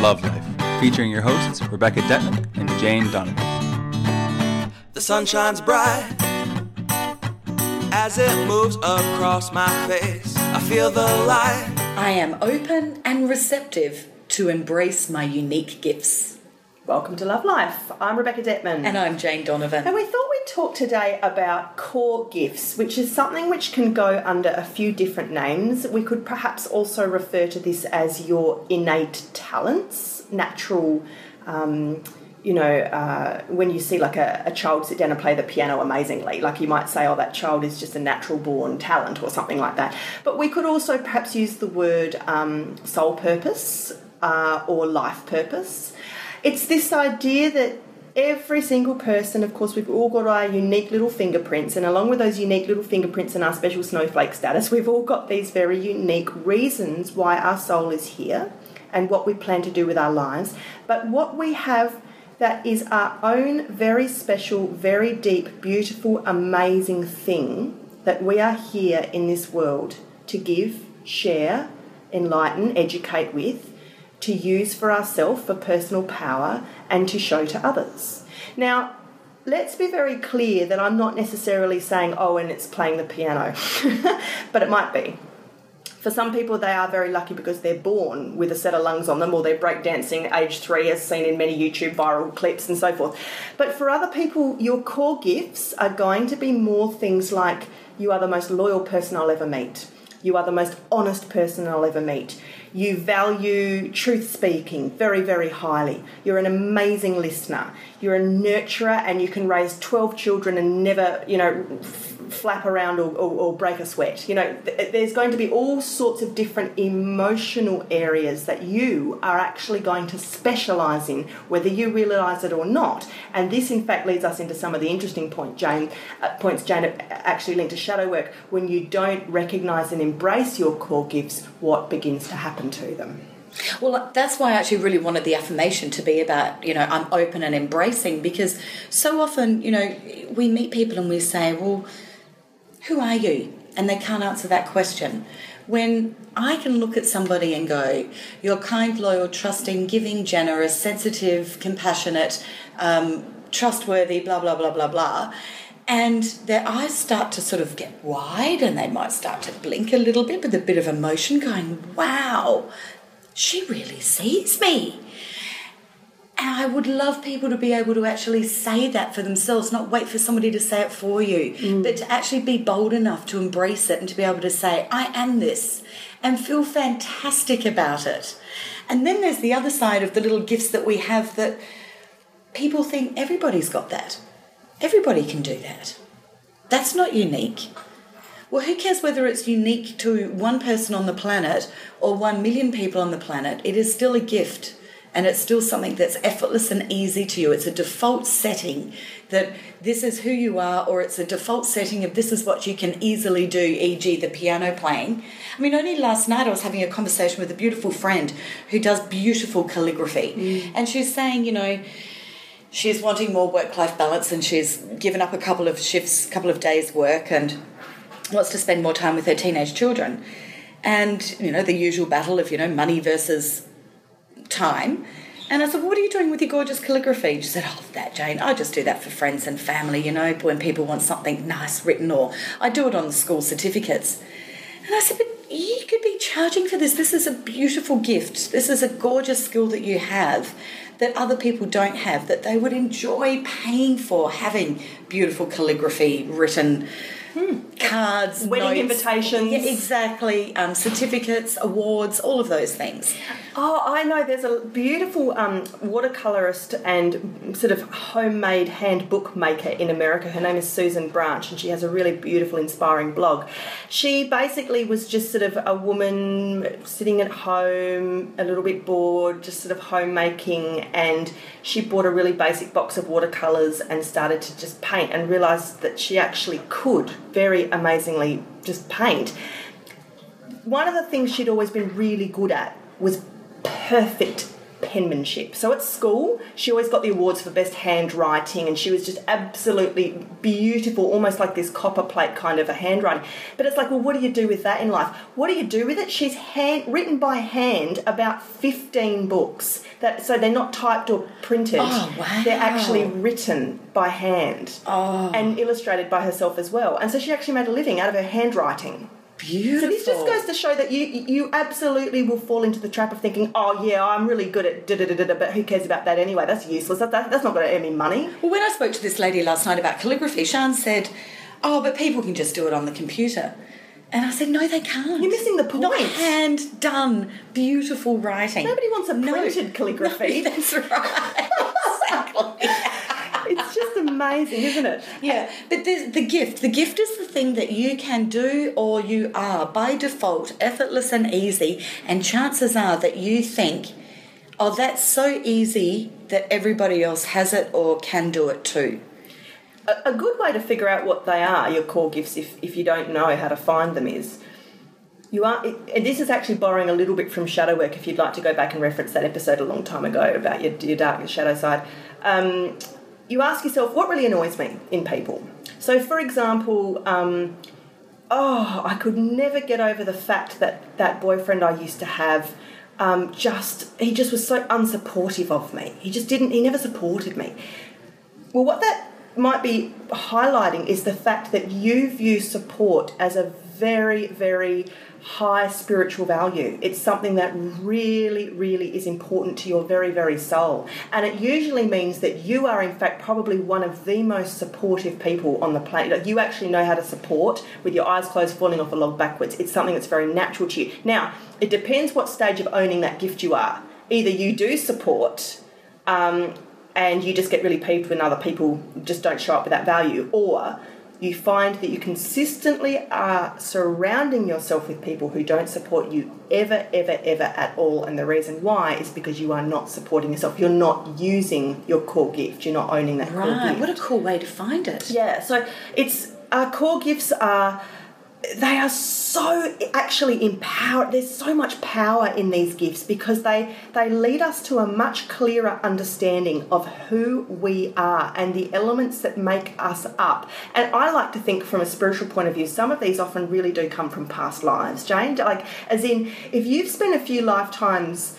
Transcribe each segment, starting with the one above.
Love Life, featuring your hosts Rebecca Detman and Jane Donovan. The sun shines bright as it moves across my face. I feel the light. I am open and receptive to embrace my unique gifts. Welcome to Love Life. I'm Rebecca Detman. And I'm Jane Donovan. And we thought talk today about core gifts, which is something which can go under a few different names. We could perhaps also refer to this as your innate talents, natural. Um, you know, uh, when you see like a, a, child sit down and play the piano amazingly, like you might say, oh, that child is just a natural born talent or something like that. But we could also perhaps use the word um, soul purpose uh, or life purpose. It's this idea that every single person, of course, we've all got our unique little fingerprints, and along with those unique little fingerprints and our special snowflake status, we've all got these very unique reasons why our soul is here and what we plan to do with our lives. But what we have that is our own very special, very deep, beautiful, amazing thing that we are here in this world to give, share, enlighten, educate with to use for ourselves for personal power and to show to others. Now, let's be very clear that I'm not necessarily saying, oh, and it's playing the piano, but it might be. For some people, they are very lucky because they're born with a set of lungs on them, or they're breakdancing age three, as seen in many YouTube viral clips and so forth. But for other people, your core gifts are going to be more things like you are the most loyal person I'll ever meet, you are the most honest person I'll ever meet, you value truth speaking very, very highly. You're an amazing listener. You're a nurturer and you can raise 12 children and never, you know, flap around or, or, or, break a sweat. You know, th- there's going to be all sorts of different emotional areas that you are actually going to specialise in, whether you realise it or not. And this, in fact, leads us into some of the interesting point, Jane, uh, points Jane actually linked to shadow work. When you don't recognise and embrace your core gifts, what begins to happen to them? Well, that's why I actually really wanted the affirmation to be about, you know, I'm open and embracing because so often, you know, we meet people and we say, well, who are you? And they can't answer that question. When I can look at somebody and go, you're kind, loyal, trusting, giving, generous, sensitive, compassionate, um, trustworthy, blah, blah, blah, blah, blah. And their eyes start to sort of get wide and they might start to blink a little bit with a bit of emotion, going, wow, she really sees me. And I would love people to be able to actually say that for themselves, not wait for somebody to say it for you, mm. but to actually be bold enough to embrace it and to be able to say, I am this, and feel fantastic about it. And then there's the other side of the little gifts that we have that people think everybody's got that. Everybody can do that. That's not unique. Well, who cares whether it's unique to one person on the planet or one million people on the planet? It is still a gift and it's still something that's effortless and easy to you. It's a default setting that this is who you are, or it's a default setting of this is what you can easily do, e.g., the piano playing. I mean, only last night I was having a conversation with a beautiful friend who does beautiful calligraphy, mm. and she's saying, you know, she's wanting more work life balance and she's given up a couple of shifts, a couple of days' work, and wants to spend more time with her teenage children. And, you know, the usual battle of, you know, money versus time. And I said, What are you doing with your gorgeous calligraphy? She said, Oh, that, Jane. I just do that for friends and family, you know, when people want something nice written, or I do it on the school certificates. And I said, But you could be charging for this. This is a beautiful gift. This is a gorgeous skill that you have that other people don't have, that they would enjoy paying for having beautiful calligraphy written Hmm. Cards, wedding notes, invitations. Yeah, exactly. Um, certificates, awards, all of those things. Oh, I know. There's a beautiful um, watercolorist and sort of homemade handbook maker in America. Her name is Susan Branch, and she has a really beautiful, inspiring blog. She basically was just sort of a woman sitting at home, a little bit bored, just sort of homemaking, and she bought a really basic box of watercolors and started to just paint and realized that she actually could very amazingly just paint. One of the things she'd always been really good at was perfect penmanship. So at school, she always got the awards for best handwriting, and she was just absolutely beautiful, almost like this copper plate kind of a handwriting. But it's like, well, what do you do with that in life? What do you do with it? She's hand written by hand about fifteen books. That so they're not typed or printed. Oh, wow. They're actually written by hand Oh. and illustrated by herself as well. And so she actually made a living out of her handwriting. Beautiful. So this just goes to show that you you absolutely will fall into the trap of thinking, oh yeah, I'm really good at da da da da, but who cares about that anyway? That's useless. That, that, that's not going to earn me money. Well, when I spoke to this lady last night about calligraphy, Sian said, "Oh, but people can just do it on the computer." And I said, "No, they can't. You're missing the point. Not hand done, beautiful writing. Nobody wants a No. printed calligraphy. No, that's right. exactly. It's just amazing, isn't it? Yeah, but the, the gift, the gift is the thing that you can do or you are by default effortless and easy, and chances are that you think, oh, that's so easy that everybody else has it or can do it too. A, a good way to figure out what they are, your core gifts, if, if you don't know how to find them, is you are. And this is actually borrowing a little bit from shadow work. If you'd like to go back and reference that episode a long time ago about your, your dark and shadow side, um, you ask yourself what really annoys me in people. So, for example. Um, oh, I could never get over the fact that that boyfriend I used to have um, just, he just was so unsupportive of me. He just didn't, he never supported me. Well, what that might be highlighting is the fact that you view support as a very, very high spiritual value. It's something that really, really is important to your very, very soul. And it usually means that you are, in fact, probably one of the most supportive people on the planet. You actually know how to support with your eyes closed, falling off a log backwards. It's something that's very natural to you. Now, it depends what stage of owning that gift you are. Either you do support um, and you just get really peeved when other people just don't show up with that value, or you find that you consistently are surrounding yourself with people who don't support you ever, ever, ever at all. And the reason why is because you are not supporting yourself. You're not using your core gift. You're not owning that core Right, gift. what a cool way to find it. Yeah, so it's our core gifts are they are so actually empowered. There's so much power in these gifts because they they lead us to a much clearer understanding of who we are and the elements that make us up. And I like to think from a spiritual point of view, some of these often really do come from past lives, Jane. Like as in if you've spent a few lifetimes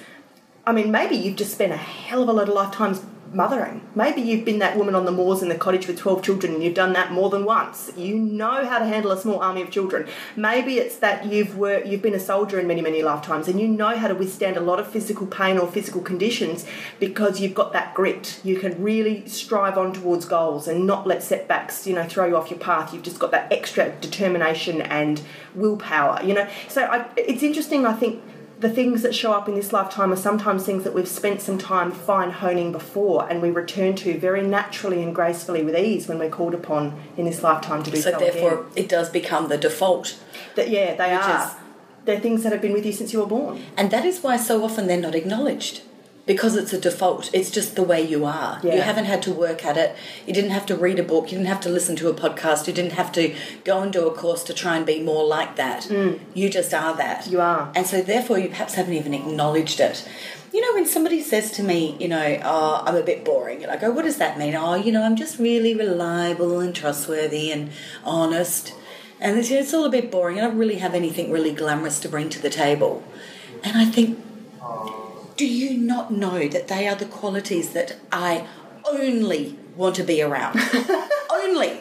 I mean, maybe you've just spent a hell of a lot of lifetimes mothering. Maybe you've been that woman on the moors in the cottage with 12 children and you've done that more than once. You know how to handle a small army of children. Maybe it's that you've worked, you've been a soldier in many, many lifetimes and you know how to withstand a lot of physical pain or physical conditions because you've got that grit. You can really strive on towards goals and not let setbacks, you know, throw you off your path. You've just got that extra determination and willpower, you know. So I, it's interesting, I think, the things that show up in this lifetime are sometimes things that we've spent some time fine honing before and we return to very naturally and gracefully with ease when we're called upon in this lifetime to do so, So therefore, again. it does become the default. That, yeah, they are. is- They're things that have been with you since you were born. And that is why so often they're not acknowledged. Because it's a default. It's just the way you are. Yeah. You haven't had to work at it. You didn't have to read a book. You didn't have to listen to a podcast. You didn't have to go and do a course to try and be more like that. You just are that. Mm. You are. And so therefore you perhaps haven't even acknowledged it. You know, when somebody says to me, you know, oh, I'm a bit boring, and I go, what does that mean? Oh, you know, I'm just really reliable and trustworthy and honest. And it's, it's all a bit boring. I don't really have anything really glamorous to bring to the table. And I think, do you not know that they are the qualities that I only want to be around? only.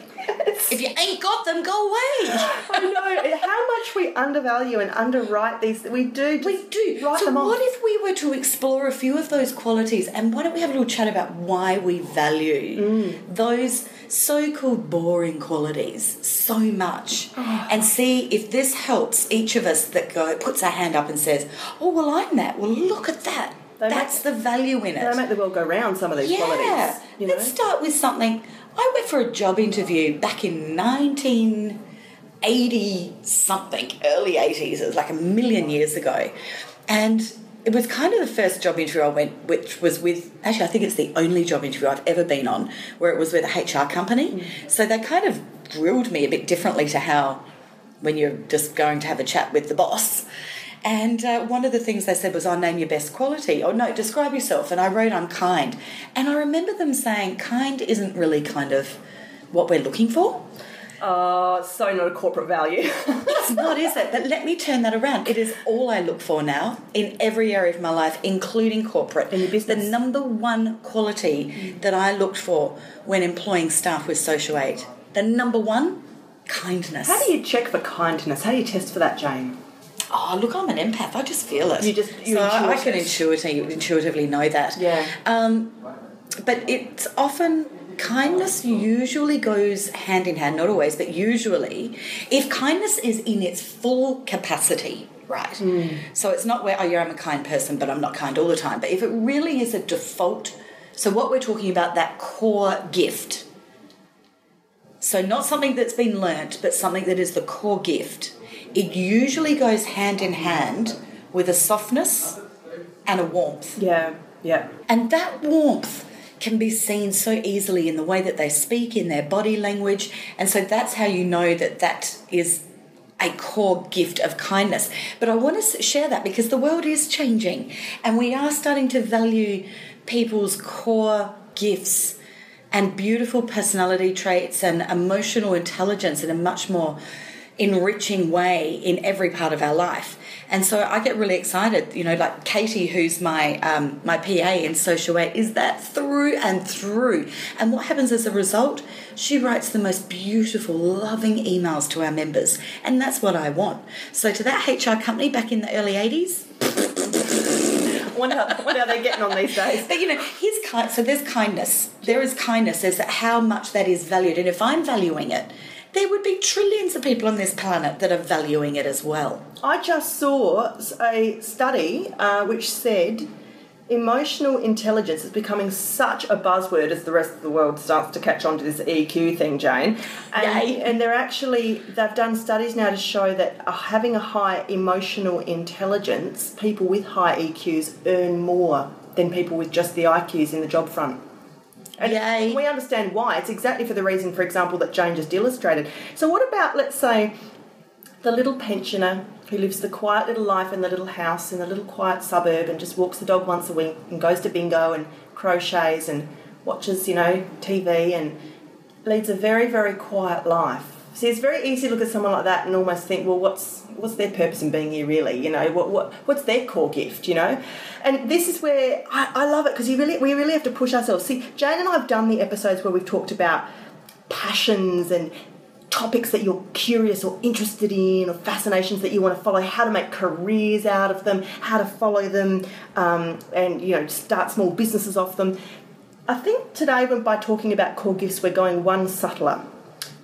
If you ain't got them, go away. I know how much we undervalue and underwrite these. We do. We do. Write so, them off. what if we were to explore a few of those qualities and why don't we have a little chat about why we value Mm. those so called boring qualities so much Oh. and see if this helps each of us that go puts our hand up and says, Oh, well, I'm that. Well, look at that. They That's make- the value in it. They make the world go round. Some of these Yeah. qualities. You know. Let's start with something. I went for a job interview back in 1980 something, early 80s. It was like a million years ago. And it was kind of the first job interview I went, which was with, actually, I think it's the only job interview I've ever been on, where it was with a HR company. Mm. So they kind of drilled me a bit differently to how when you're just going to have a chat with the boss. And uh, one of the things they said was, "I'll name your best quality," or no, describe yourself. And I wrote, "I'm kind." And I remember them saying, "Kind isn't really kind of what we're looking for." Uh, so not a corporate value. It's not, is it? But let me turn that around. It is all I look for now in every area of my life, including corporate. In your business. The number one quality that I looked for when employing staff with social aid. The number one, kindness. How do you check for kindness? How do you test for that, Jane? Oh, look, I'm an empath. I just feel it. You just- you so I, I can intuitively, intuitively know that. Yeah. Um, but it's often kindness usually goes hand in hand, not always, but usually, if kindness is in its full capacity, right? Hmm. So it's not where, oh, yeah, I'm a kind person, but I'm not kind all the time. But if it really is a default, so what we're talking about, that core gift. So not something that's been learnt, but something that is the core gift. It usually goes hand in hand with a softness and a warmth. Yeah, yeah. And that warmth can be seen so easily in the way that they speak, in their body language. And so that's how you know that that is a core gift of kindness. But I want to share that because the world is changing and we are starting to value people's core gifts and beautiful personality traits and emotional intelligence in a much more enriching way in every part of our life. And so I get really excited, you know, like Katie, who's my um, my PA in social aid, is that through and through. And what happens as a result? She writes the most beautiful, loving emails to our members, and that's what I want. So to that HR company back in the early '80s, Wonder how, wonder how they're getting on these days. but you know, here's kind. So there's kindness. There is kindness. There's how much that is valued, and if I'm valuing it, there would be trillions of people on this planet that are valuing it as well. I just saw a study uh, which said emotional intelligence is becoming such a buzzword as the rest of the world starts to catch on to this EQ thing, Jane. And, Yay. and they're actually, they've done studies now to show that uh, having a high emotional intelligence, people with high EQs earn more than people with just the IQs in the job front. And Yay. we understand why. It's exactly for the reason, for example, that Jane just illustrated. So, what about, let's say, the little pensioner who lives the quiet little life in the little house in the little quiet suburb and just walks the dog once a week and goes to bingo and crochets and watches, you know, TV and leads a very, very quiet life. See, it's very easy to look at someone like that and almost think, well, what's what's their purpose in being here, really? You know, what what what's their core gift? You know, and this is where I, I love it because you really we really have to push ourselves. See, Jane and I have done the episodes where we've talked about passions and topics that you're curious or interested in or fascinations that you want to follow how to make careers out of them how to follow them um, and you know start small businesses off them i think today when by talking about core gifts we're going one subtler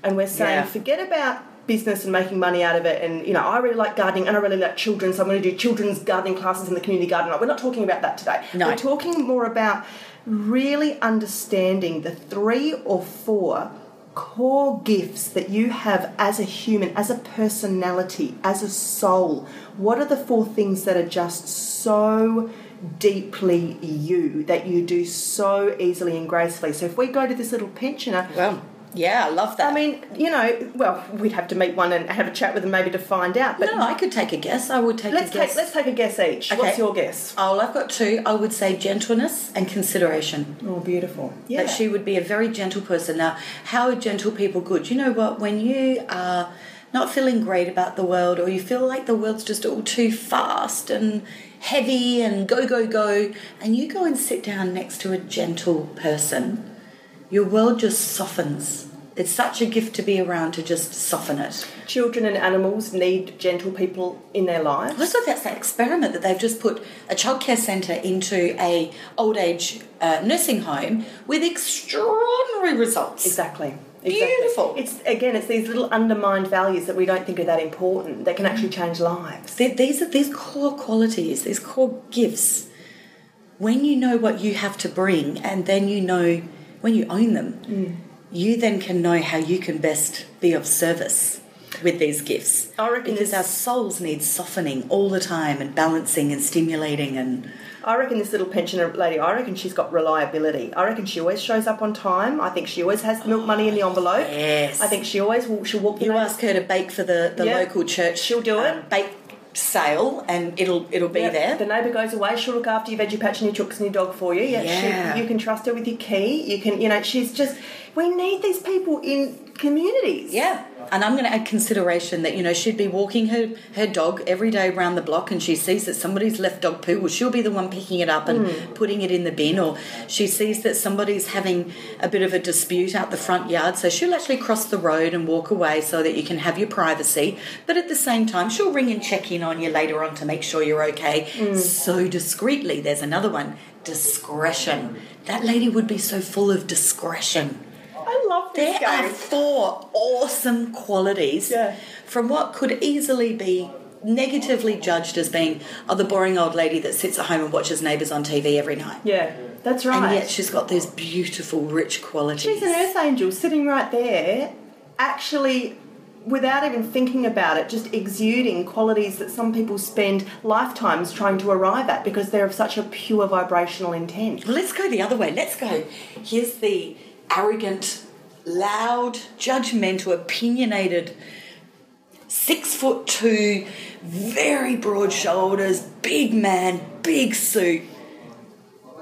and we're saying Yeah. forget about business and making money out of it and you know i really like gardening and i really like children so i'm going to do children's gardening classes in the community garden we're not talking about that today No. we're talking more about really understanding the three or four core gifts that you have as a human, as a personality, as a soul. What are the four things that are just so deeply you that you do so easily and gracefully? So if we go to this little pensioner, Well, yeah, I love that. I mean, you know, well, we'd have to meet one and have a chat with them maybe to find out. But no, I could take a guess. I would take let's a guess. take let's take a guess each. Okay. What's your guess? Oh, I've got two. I would say gentleness and consideration. Oh, beautiful. Yeah. That she would be a very gentle person. Now, how are gentle people good? You know what? When you are not feeling great about the world, or you feel like the world's just all too fast and heavy and go, go, go, and you go and sit down next to a gentle person, your world just softens. It's such a gift to be around to just soften it. Children and animals need gentle people in their lives. Also, that's that experiment that they've just put a childcare centre into a old age uh, nursing home with extraordinary results. Exactly. Beautiful. It's again, it's these little undermined values that we don't think are that important that can actually change lives. Th- These are these core qualities, these core gifts. When you know what you have to bring, and then you know when you own them, you then can know how you can best be of service with these gifts. I reckon because this- our souls need softening all the time and balancing and stimulating and I reckon this little pensioner lady, I reckon she's got reliability. I reckon she always shows up on time. I think she always has milk money in the envelope. Yes. I think she always will, she'll walk You ask her to bake for the, the Yeah. local church. She'll do it. um, bake sale and it'll it'll be Yeah, there. The neighbour goes away. She'll look after your veggie patch and your chooks and your dog for you. Yeah, Yeah. She, you can trust her with your key. You can, you know, she's just. We need these people in communities. Yeah, and I'm going to add consideration that you know she'd be walking her her dog every day around the block, and she sees that somebody's left dog poo. Well, she'll be the one picking it up and hmm. putting it in the bin, or she sees that somebody's having a bit of a dispute out the front yard, so she'll actually cross the road and walk away so that you can have your privacy. But at the same time, she'll ring and check in on you later on to make sure you're okay. Hmm. So discreetly, there's another one: discretion. That lady would be so full of discretion. There are four awesome qualities Yeah. from what could easily be negatively judged as being oh, the boring old lady that sits at home and watches Neighbours on TV every night. Yeah, that's right. And yet she's got these beautiful, rich qualities. She's an earth angel sitting right there, actually, without even thinking about it, just exuding qualities that some people spend lifetimes trying to arrive at because they're of such a pure vibrational intent. Well, let's go the other way. Let's go. Here's the arrogant, loud, judgmental, opinionated, six foot two, very broad shoulders, big man, big suit.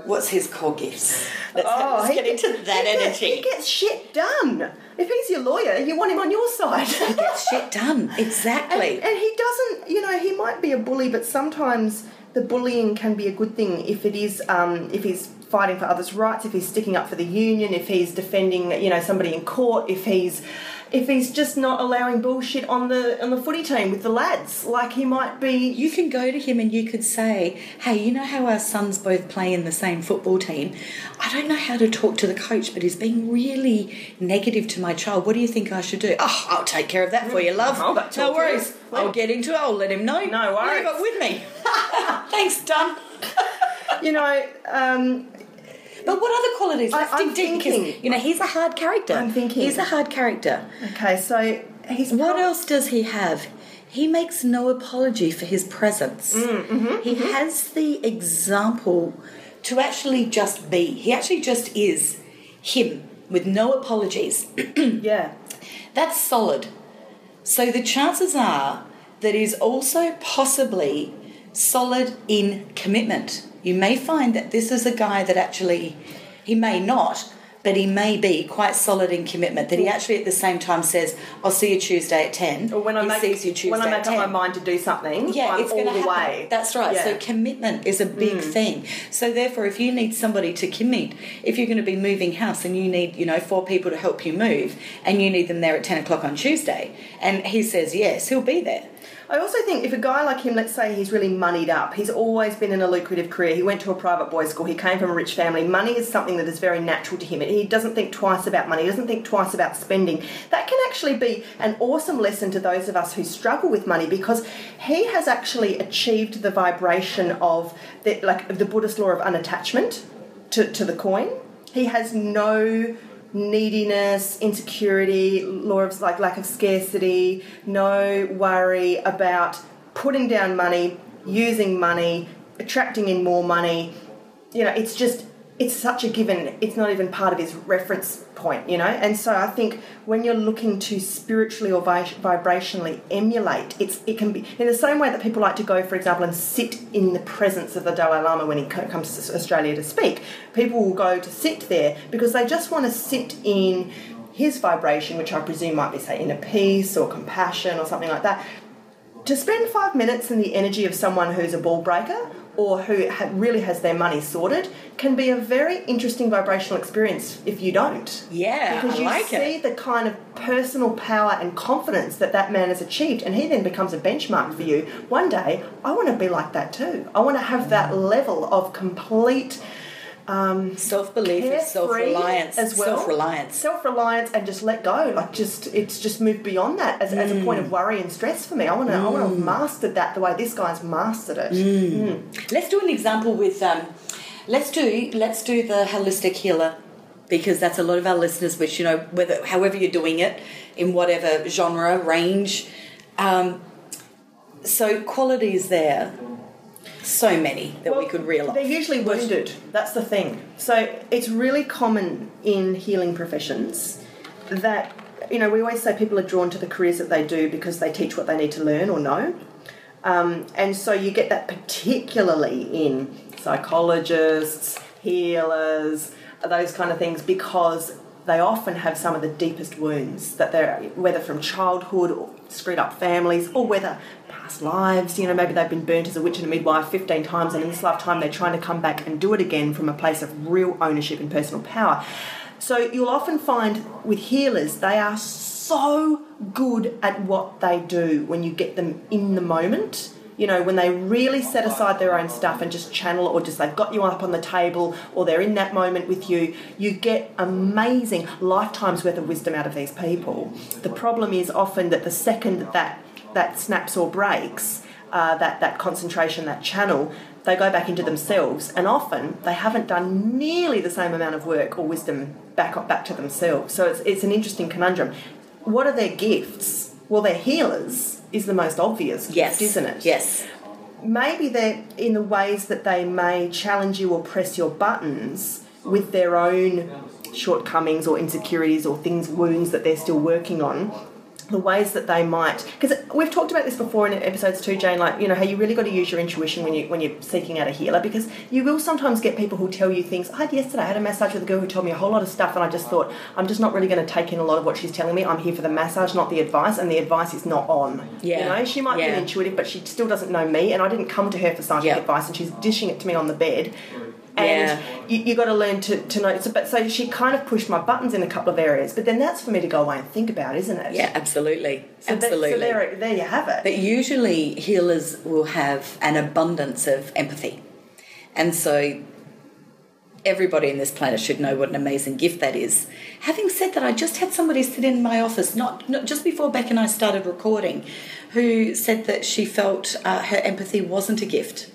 What's his core gifts? Let's, let's get into that Oh, he gets- energy. he gets shit done. If he's your lawyer, you want him on your side. He gets shit done. Exactly. And, and he doesn't, you know, he might be a bully, but sometimes the bullying can be a good thing if it is, um, if he's fighting for others' rights, if he's sticking up for the union, if he's defending, you know, somebody in court, if he's, if he's just not allowing bullshit on the on the footy team with the lads, like he might be. you can go to him and you could say, Hey, you know how our sons both play in the same football team? I don't know how to talk to the coach, but he's being really negative to my child. What do you think I should do? Oh, I'll take care of that for you, love. Talk to no worries. I'll get into it. I'll let him know. No worries. Leave it with me. Thanks, done. You know, um, But what other qualities? I- Let's I'm dig deep because thinking. you know he's a hard character. I'm thinking. he's a hard character. okay, so he's What else does he have? He makes no apology for his presence. Mm, mm-hmm, he mm-hmm. has the example to actually just be. He actually just is him with no apologies. Yeah, That's solid. So the chances are that he's also possibly solid in commitment. You may find that this is a guy that actually, he may not, but he may be quite solid in commitment. That he mm. actually at the same time says, "I'll see you Tuesday at 10. or when I he make sees you Tuesday when I make at up my mind to do something, Yeah, I'm it's all going to the happen. way. That's right. So commitment is a big mm. thing. So therefore, if you need somebody to commit, if you're going to be moving house and you need, you know, four people to help you move, and you need them there at ten o'clock on Tuesday, and he says yes, he'll be there. I also think if a guy like him, let's say he's really moneyed up, he's always been in a lucrative career, he went to a private boys' school, he came from a rich family, money is something that is very natural to him. He doesn't think twice about money, he doesn't think twice about spending. That can actually be an awesome lesson to those of us who struggle with money because he has actually achieved the vibration of the, like the Buddhist law of unattachment to, to the coin. He has no neediness, insecurity, law of like lack of scarcity, no worry about putting down money, using money, attracting in more money. You know, it's just it's such a given. It's not even part of his reference point, you know. And so I think when you're looking to spiritually or vi- vibrationally emulate, it's it can be in the same way that people like to go, for example, and sit in the presence of the Dalai Lama when he co- comes to Australia to speak. People will go to sit there because they just want to sit in his vibration, which I presume might be, say, inner peace or compassion or something like that. To spend five minutes in the energy of someone who's a ball breaker or who ha- really has their money sorted can be a very interesting vibrational experience if you don't. Yeah, because I you like see it. the kind of personal power and confidence that that man has achieved, and he then becomes a benchmark for you. One day, I want to be like that too. I want to have that level of complete Self belief is self reliance as well. Self reliance. self-reliance, and just let go. Like just, it's just moved beyond that as, as a point Mm. of worry and stress for me. I want to, I want to have mastered that the way this guy's mastered it. Mm. Let's do an example with um, let's do let's do the holistic healer because that's a lot of our listeners. Which you know whether however you're doing it in whatever genre range. Um, so qualities there, so many that we could off. They're usually wounded. That's the thing. So it's really common in healing professions that you know we always say people are drawn to the careers that they do because they teach what they need to learn or know. Um, and so you get that particularly in psychologists, healers, those kind of things, because they often have some of the deepest wounds that they're, whether from childhood or screwed up families, or whether past lives, you know, maybe they've been burnt as a witch and a midwife 15 times, and in this lifetime they're trying to come back and do it again from a place of real ownership and personal power. So you'll often find with healers, they are so good at what they do when you get them in the moment. You know, when they really set aside their own stuff and just channel, or just they've got you up on the table, or they're in that moment with you, you get amazing lifetimes worth of wisdom out of these people. The problem is often that the second that that, snaps or breaks, uh, that, that concentration, that channel, they go back into themselves, and often they haven't done nearly the same amount of work or wisdom back up back to themselves. So it's, it's an interesting conundrum. What are their gifts? Well, they're healers is the most obvious Yes. gift, isn't it? Yes. Maybe they're in the ways that they may challenge you or press your buttons with their own shortcomings or insecurities or things, wounds that they're still working on. The ways that they might, because we've talked about this before in episodes too, Jane. Like you know how you really got to use your intuition when you when you're seeking out a healer, because you will sometimes get people who tell you things. I had yesterday, I had a massage with a girl who told me a whole lot of stuff, and I just thought I'm just not really going to take in a lot of what she's telling me. I'm here for the massage, not the advice, and the advice is not on. Yeah. You know, she might be Yeah. an intuitive, but she still doesn't know me, and I didn't come to her for psychic Yeah. advice, and she's dishing it to me on the bed. And Yeah. you, you got to learn to, to know. So, but so she kind of pushed my buttons in a couple of areas, but then that's for me to go away and think about, isn't it? Yeah, absolutely. So, that- absolutely. so there, there you have it. But usually healers will have an abundance of empathy. And so everybody in this planet should know what an amazing gift that is. Having said that, I just had somebody sit in my office, not, not just before Beck and I started recording, who said that she felt uh, her empathy wasn't a gift.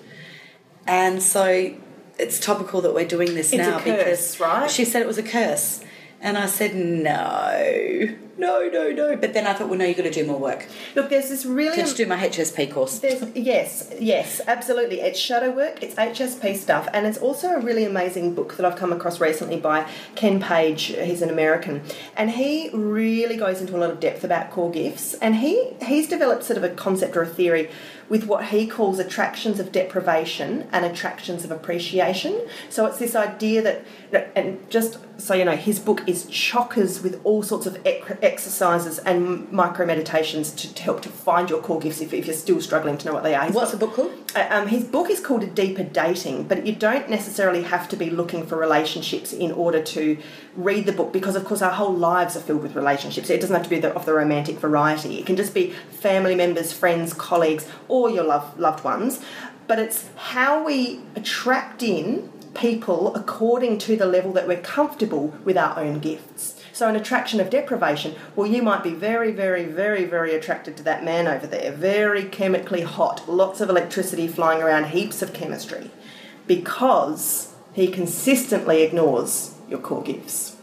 And so it's topical that we're doing this It's a now curse, because right? she said it was a curse. And I said, no, no, no, no. But then I thought, well, no, you've got to do more work. Look, there's this really. Just do my HSP course. Yes, yes, absolutely. It's shadow work, it's HSP stuff, and it's also a really amazing book that I've come across recently by Ken Page. He's an American, and he really goes into a lot of depth about core gifts. And he he's developed sort of a concept or a theory with what he calls attractions of deprivation and attractions of appreciation. So it's this idea that, and just so you know, his book is chockers with all sorts of exercises and micro meditations to, to help to find your core gifts if, if you're still struggling to know what they are. He's What's got- the book called? uh, um, his book is called A Deeper Dating, but you don't necessarily have to be looking for relationships in order to read the book because, of course, our whole lives are filled with relationships. It doesn't have to be the, of the romantic variety, it can just be family members, friends, colleagues, or your love, loved ones. But it's how we attract in people according to the level that we're comfortable with our own gifts. So, an attraction of deprivation, well, you might be very, very, very, very attracted to that man over there, very chemically hot, lots of electricity flying around, heaps of chemistry, because he consistently ignores your core gifts.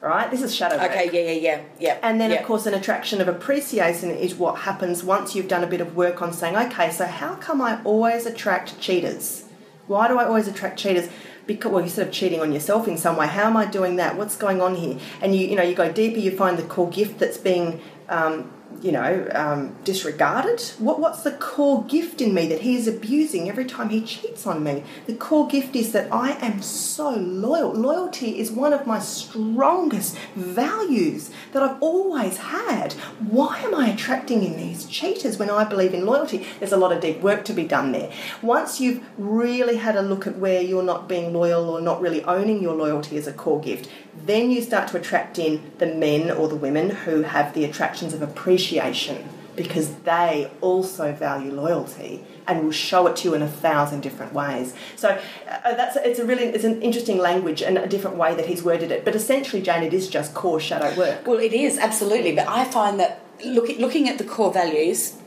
Right? This is shadow work. Okay, yeah, yeah, yeah, yeah. And then, yeah. of course, an attraction of appreciation is what happens once you've done a bit of work on saying, okay, so how come I always attract cheaters? Why do I always attract cheaters? Because well, you're sort of cheating on yourself in some way. How am I doing that? What's going on here? And you, you know, you go deeper. You find the core gift that's being, um, you know, um, disregarded. What, what's the core gift in me that he is abusing every time he cheats on me? The core gift is that I am so loyal. Loyalty is one of my strongest values that I've always had. Why am I attracting in these cheaters when I believe in loyalty? There's a lot of deep work to be done there. Once you've really had a look at where you're not being loyal or not really owning your loyalty as a core gift, then you start to attract in the men or the women who have the attractions of appreciation because they also value loyalty and will show it to you in a thousand different ways. So uh, that's it's a really it's an interesting language and a different way that he's worded it. But essentially, Jane, it is just core shadow work. Well, it is absolutely, but I find that look, looking at the core values,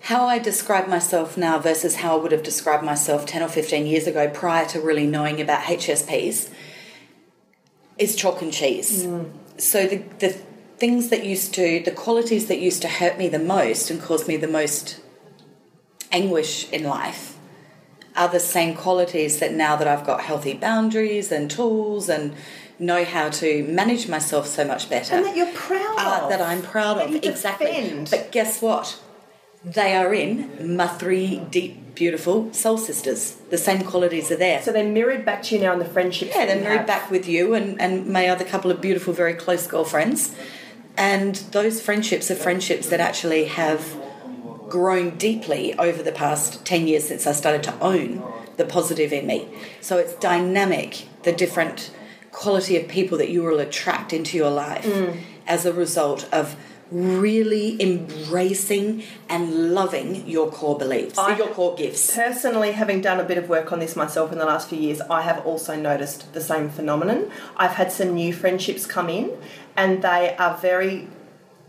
how I describe myself now versus how I would have described myself ten or fifteen years ago, prior to really knowing about HSPs, is chalk and cheese. So the the things that used to, the qualities that used to hurt me the most and cause me the most anguish in life are the same qualities that now that I've got healthy boundaries and tools and know how to manage myself so much better And that you're proud uh, of. that I'm proud That of exactly defend. but guess what they are in my three deep, beautiful soul sisters. The same qualities are there. So they're mirrored back to you now in the friendship. yeah, they're mirrored have. back with you and, and my other couple of beautiful, very close girlfriends. And those friendships are friendships that actually have grown deeply over the past 10 years since I started to own the positive in me. So it's dynamic, the different quality of people that you will attract into your life mm. as a result of really embracing and loving your core beliefs, I- your core gifts. Personally, having done a bit of work on this myself in the last few years, I have also noticed the same phenomenon. I've had some new friendships come in, and they are very.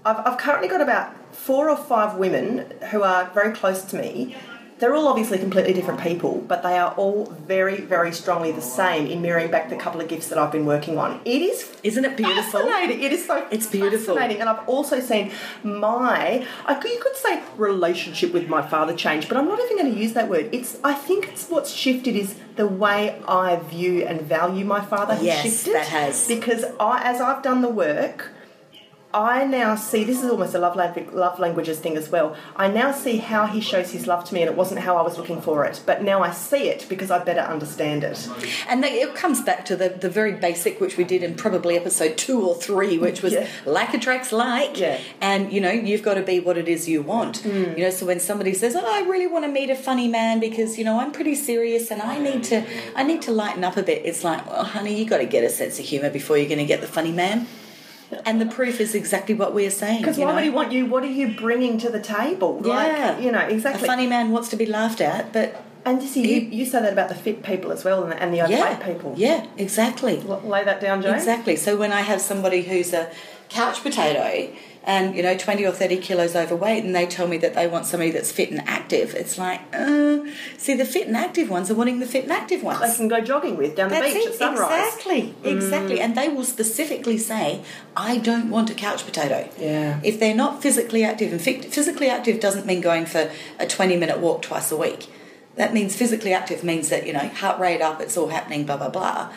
I've, I've currently got about four or five women who are very close to me. They're all obviously completely different people, but they are all very, very strongly the same in mirroring back the couple of gifts that I've been working on. It is Isn't it beautiful? fascinating. It is so It's beautiful. fascinating. And I've also seen my, I could, you could say relationship with my father change, but I'm not even going to use that word. It's, I think it's what's shifted is the way I view and value my father has Yes, shifted. that has. Because I, as I've done the work, I now see this is almost a love, language, love languages thing as well. I now see how he shows his love to me, and it wasn't how I was looking for it. But now I see it because I better understand it. And they, it comes back to the, the very basic, which we did in probably episode two or three, which was Yeah. like attracts like. Yeah. And, you know, you've got to be what it is you want. Mm. You know, so when somebody says, oh, I really want to meet a funny man because, you know, I'm pretty serious and I need to, I need to lighten up a bit. It's like, well, honey, you got to get a sense of humour before you're going to get the funny man. And the proof is exactly what we're saying. Because why know? would he want you? What are you bringing to the table? Yeah. Like, you know, exactly. A funny man wants to be laughed at, but and you see, you, you say that about the fit people as well and the, and the yeah, overweight people. yeah, exactly. L- Lay that down, Joe. Exactly. So when I have somebody who's a couch potato and you know 20 or 30 kilos overweight and they tell me that they want somebody that's fit and active. It's like uh, see the fit and active ones are wanting the fit and active ones. They can go jogging with down the that's beach it at sunrise. exactly exactly. And they will specifically say i don't want a couch potato. Yeah. if they're not physically active and physically active doesn't mean going for a 20 minute walk twice a week. That means physically active means that you know heart rate up it's all happening blah blah blah.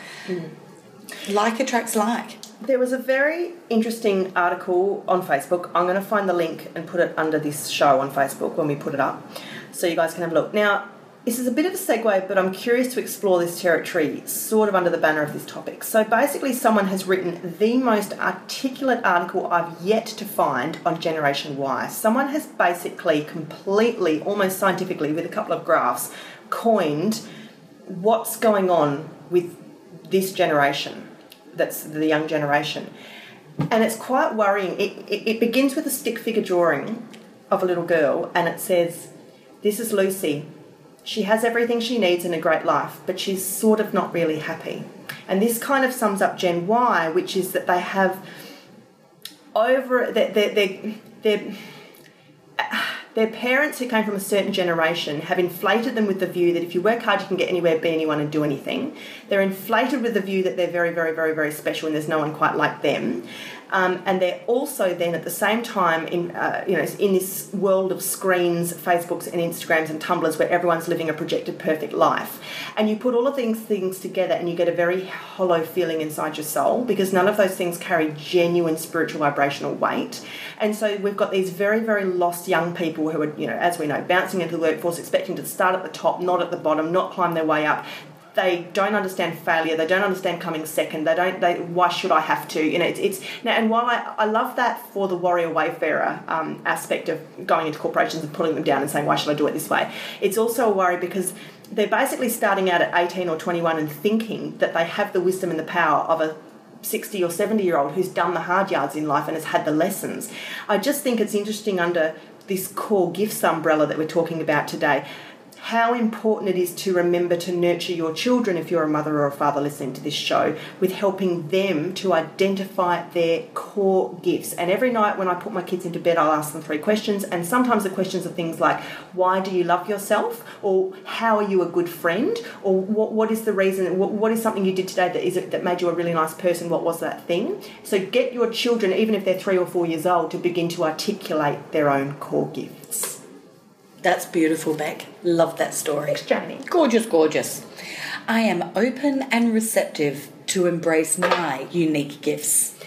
Like attracts like There was a very interesting article on Facebook. I'm going to find the link and put it under this show on Facebook when we put it up so you guys can have a look. Now, this is a bit of a segue, but I'm curious to explore this territory sort of under the banner of this topic. So basically, someone has written the most articulate article I've yet to find on Generation Y. Someone has basically completely, almost scientifically, with a couple of graphs, coined what's going on with this generation that's the young generation. And it's quite worrying. It, it, it begins with a stick figure drawing of a little girl and it says this is lucy. She has everything she needs in a great life but she's sort of not really happy. And this kind of sums up gen y which is that they have over their, their, their, their their parents who came from a certain generation have inflated them with the view that if you work hard you can get anywhere be anyone and do anything. They're inflated with the view that they're very very very very special and there's no one quite like them um, and they're also then at the same time in uh, you know in this world of screens facebooks and instagrams and tumblrs where everyone's living a projected perfect life. And you put all of these things together and you get a very hollow feeling inside your soul because none of those things carry genuine spiritual vibrational weight. And so we've got these very very lost young people who are you know as we know bouncing into the workforce expecting to start at the top not at the bottom not climb their way up they don't understand failure they don't understand coming second they don't they why should i have to you know it's, it's now and while i i love that for the warrior wayfarer um, aspect of going into corporations and pulling them down and saying why should i do it this way it's also a worry because they're basically starting out at 18 or 21 and thinking that they have the wisdom and the power of a 60 or 70 year old who's done the hard yards in life and has had the lessons. I just think it's interesting under this core gifts umbrella that we're talking about today how important it is to remember to nurture your children if you're a mother or a father listening to this show with helping them to identify their core gifts. And every night when i put my kids into bed i'll ask them three questions and sometimes the questions are things like why do you love yourself? or how are you a good friend? or what, what is the reason what, what is something you did today that is that made you a really nice person? What was that thing? So get your children even if they're three or four years old to begin to articulate their own core gifts That's beautiful, Beck. Love that story. Janie. Gorgeous, gorgeous. I am open and receptive to embrace my unique gifts.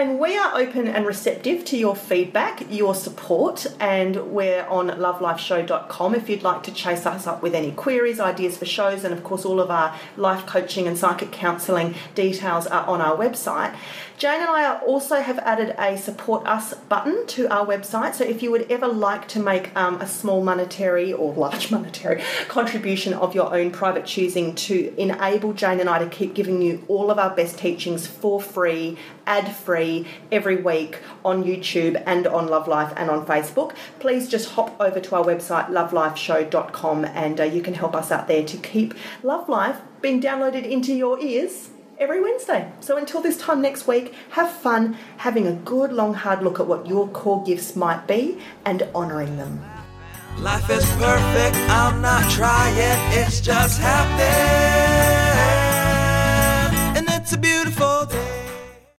And we are open and receptive to your feedback, your support, and we're on lovelifeshow.com if you'd like to chase us up with any queries, ideas for shows, and of course, all of our life coaching and psychic counselling details are on our website. Jane and I also have added a support us button to our website. So if you would ever like to make um, a small monetary or large monetary contribution of your own private choosing to enable Jane and I to keep giving you all of our best teachings for free, ad free, every week on YouTube and on Love Life and on Facebook, please just hop over to our website, lovelifeshow.com, and uh, you can help us out there to keep Love Life being downloaded into your ears every Wednesday. So until this time next week, have fun having a good long hard look at what your core gifts might be and honouring them. Life is perfect, I'm not trying, it's just happening.